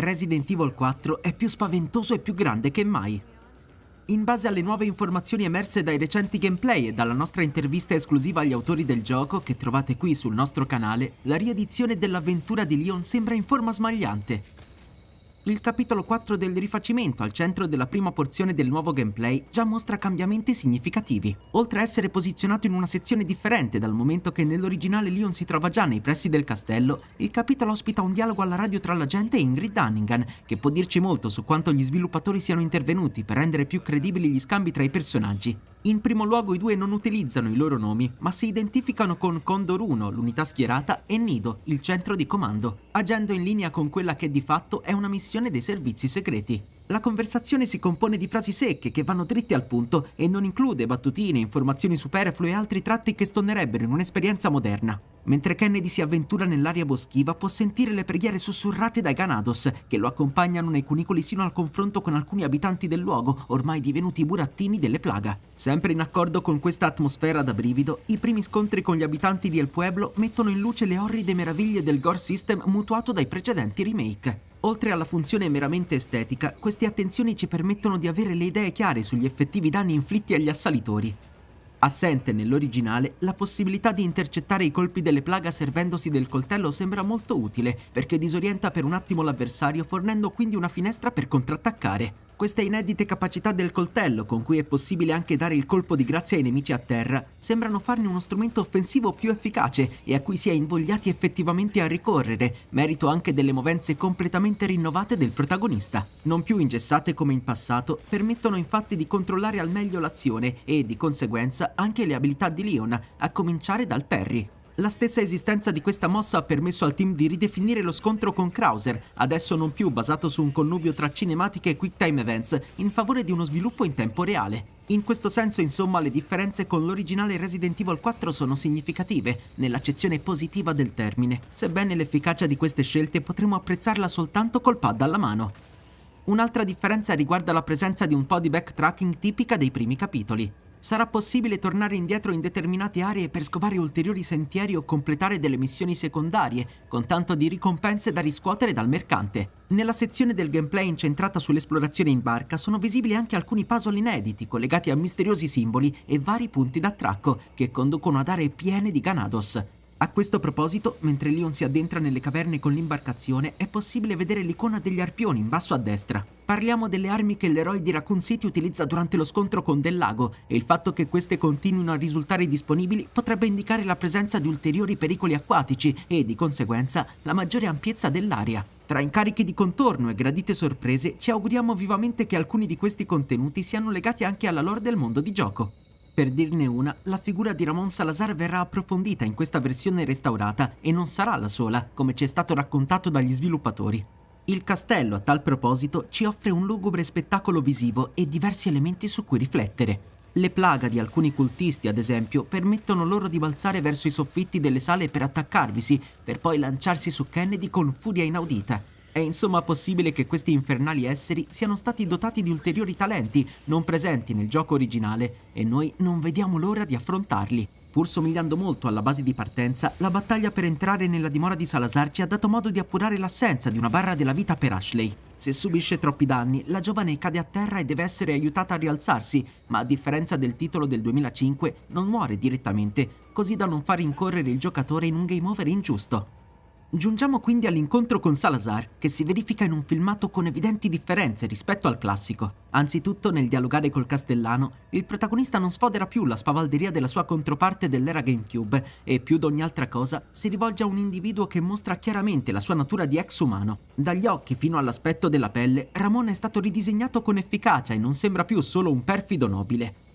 Resident Evil 4 è più spaventoso e più grande che mai. In base alle nuove informazioni emerse dai recenti gameplay e dalla nostra intervista esclusiva agli autori del gioco, che trovate qui sul nostro canale, la riedizione dell'avventura di Leon sembra in forma smagliante il capitolo 4 del rifacimento al centro della prima porzione del nuovo gameplay già mostra cambiamenti significativi. Oltre a essere posizionato in una sezione differente dal momento che nell'originale Leon si trova già nei pressi del castello, il capitolo ospita un dialogo alla radio tra la gente e Ingrid Dunningham, che può dirci molto su quanto gli sviluppatori siano intervenuti per rendere più credibili gli scambi tra i personaggi. In primo luogo i due non utilizzano i loro nomi, ma si identificano con Condor 1, l'unità schierata, e Nido, il centro di comando, agendo in linea con quella che di fatto è una missione dei servizi segreti. La conversazione si compone di frasi secche che vanno dritte al punto e non include battutine, informazioni superflue e altri tratti che stonnerebbero in un'esperienza moderna. Mentre Kennedy si avventura nell'aria boschiva, può sentire le preghiere sussurrate dai Ganados, che lo accompagnano nei cunicoli sino al confronto con alcuni abitanti del luogo, ormai divenuti burattini delle plaga. Sempre in accordo con questa atmosfera da brivido, i primi scontri con gli abitanti di El Pueblo mettono in luce le orride meraviglie del gore system mutuato dai precedenti remake. Oltre alla funzione meramente estetica, queste attenzioni ci permettono di avere le idee chiare sugli effettivi danni inflitti agli assalitori. Assente nell'originale, la possibilità di intercettare i colpi delle plaga servendosi del coltello sembra molto utile, perché disorienta per un attimo l'avversario fornendo quindi una finestra per contrattaccare. Queste inedite capacità del coltello, con cui è possibile anche dare il colpo di grazia ai nemici a terra, sembrano farne uno strumento offensivo più efficace e a cui si è invogliati effettivamente a ricorrere, merito anche delle movenze completamente rinnovate del protagonista. Non più ingessate come in passato, permettono infatti di controllare al meglio l'azione e, di conseguenza, anche le abilità di Leon, a cominciare dal parry. La stessa esistenza di questa mossa ha permesso al team di ridefinire lo scontro con Krauser, adesso non più basato su un connubio tra cinematiche e quick time events, in favore di uno sviluppo in tempo reale. In questo senso, insomma, le differenze con l'originale Resident Evil 4 sono significative, nell'accezione positiva del termine, sebbene l'efficacia di queste scelte potremo apprezzarla soltanto col pad alla mano. Un'altra differenza riguarda la presenza di un po' di backtracking tipica dei primi capitoli sarà possibile tornare indietro in determinate aree per scovare ulteriori sentieri o completare delle missioni secondarie, con tanto di ricompense da riscuotere dal mercante. Nella sezione del gameplay incentrata sull'esplorazione in barca sono visibili anche alcuni puzzle inediti collegati a misteriosi simboli e vari punti d'attracco che conducono ad aree piene di Ganados. A questo proposito, mentre Leon si addentra nelle caverne con l'imbarcazione, è possibile vedere l'icona degli arpioni in basso a destra. Parliamo delle armi che l'eroe di Raccoon City utilizza durante lo scontro con Del Lago e il fatto che queste continuino a risultare disponibili potrebbe indicare la presenza di ulteriori pericoli acquatici e, di conseguenza, la maggiore ampiezza dell'area. Tra incarichi di contorno e gradite sorprese, ci auguriamo vivamente che alcuni di questi contenuti siano legati anche alla lore del mondo di gioco. Per dirne una, la figura di Ramon Salazar verrà approfondita in questa versione restaurata e non sarà la sola, come ci è stato raccontato dagli sviluppatori. Il castello, a tal proposito, ci offre un lugubre spettacolo visivo e diversi elementi su cui riflettere. Le plaga di alcuni cultisti, ad esempio, permettono loro di balzare verso i soffitti delle sale per attaccarvisi, per poi lanciarsi su Kennedy con furia inaudita. È insomma possibile che questi infernali esseri siano stati dotati di ulteriori talenti non presenti nel gioco originale e noi non vediamo l'ora di affrontarli. Pur somigliando molto alla base di partenza, la battaglia per entrare nella dimora di Salazar ci ha dato modo di appurare l'assenza di una barra della vita per Ashley. Se subisce troppi danni, la giovane cade a terra e deve essere aiutata a rialzarsi, ma a differenza del titolo del 2005 non muore direttamente, così da non far incorrere il giocatore in un game over ingiusto. Giungiamo quindi all'incontro con Salazar, che si verifica in un filmato con evidenti differenze rispetto al classico. Anzitutto, nel dialogare col castellano, il protagonista non sfodera più la spavalderia della sua controparte dell'era GameCube e, più di ogni altra cosa, si rivolge a un individuo che mostra chiaramente la sua natura di ex umano. Dagli occhi fino all'aspetto della pelle, Ramon è stato ridisegnato con efficacia e non sembra più solo un perfido nobile.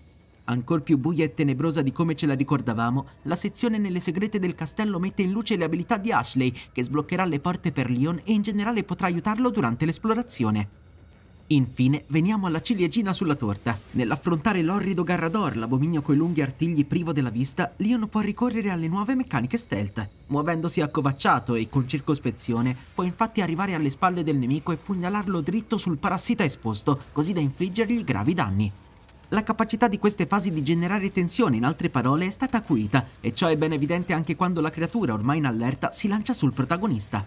Ancor più buia e tenebrosa di come ce la ricordavamo, la sezione nelle segrete del castello mette in luce le abilità di Ashley, che sbloccherà le porte per Leon e in generale potrà aiutarlo durante l'esplorazione. Infine, veniamo alla ciliegina sulla torta. Nell'affrontare l'orrido Garrador, l'abominio coi lunghi artigli privo della vista, Leon può ricorrere alle nuove meccaniche stealth. Muovendosi accovacciato e con circospezione, può infatti arrivare alle spalle del nemico e pugnalarlo dritto sul parassita esposto, così da infliggergli gravi danni. La capacità di queste fasi di generare tensione, in altre parole, è stata acuita, e ciò è ben evidente anche quando la creatura, ormai in allerta, si lancia sul protagonista.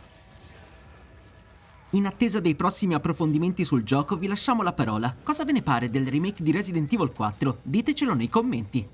In attesa dei prossimi approfondimenti sul gioco vi lasciamo la parola. Cosa ve ne pare del remake di Resident Evil 4? Ditecelo nei commenti.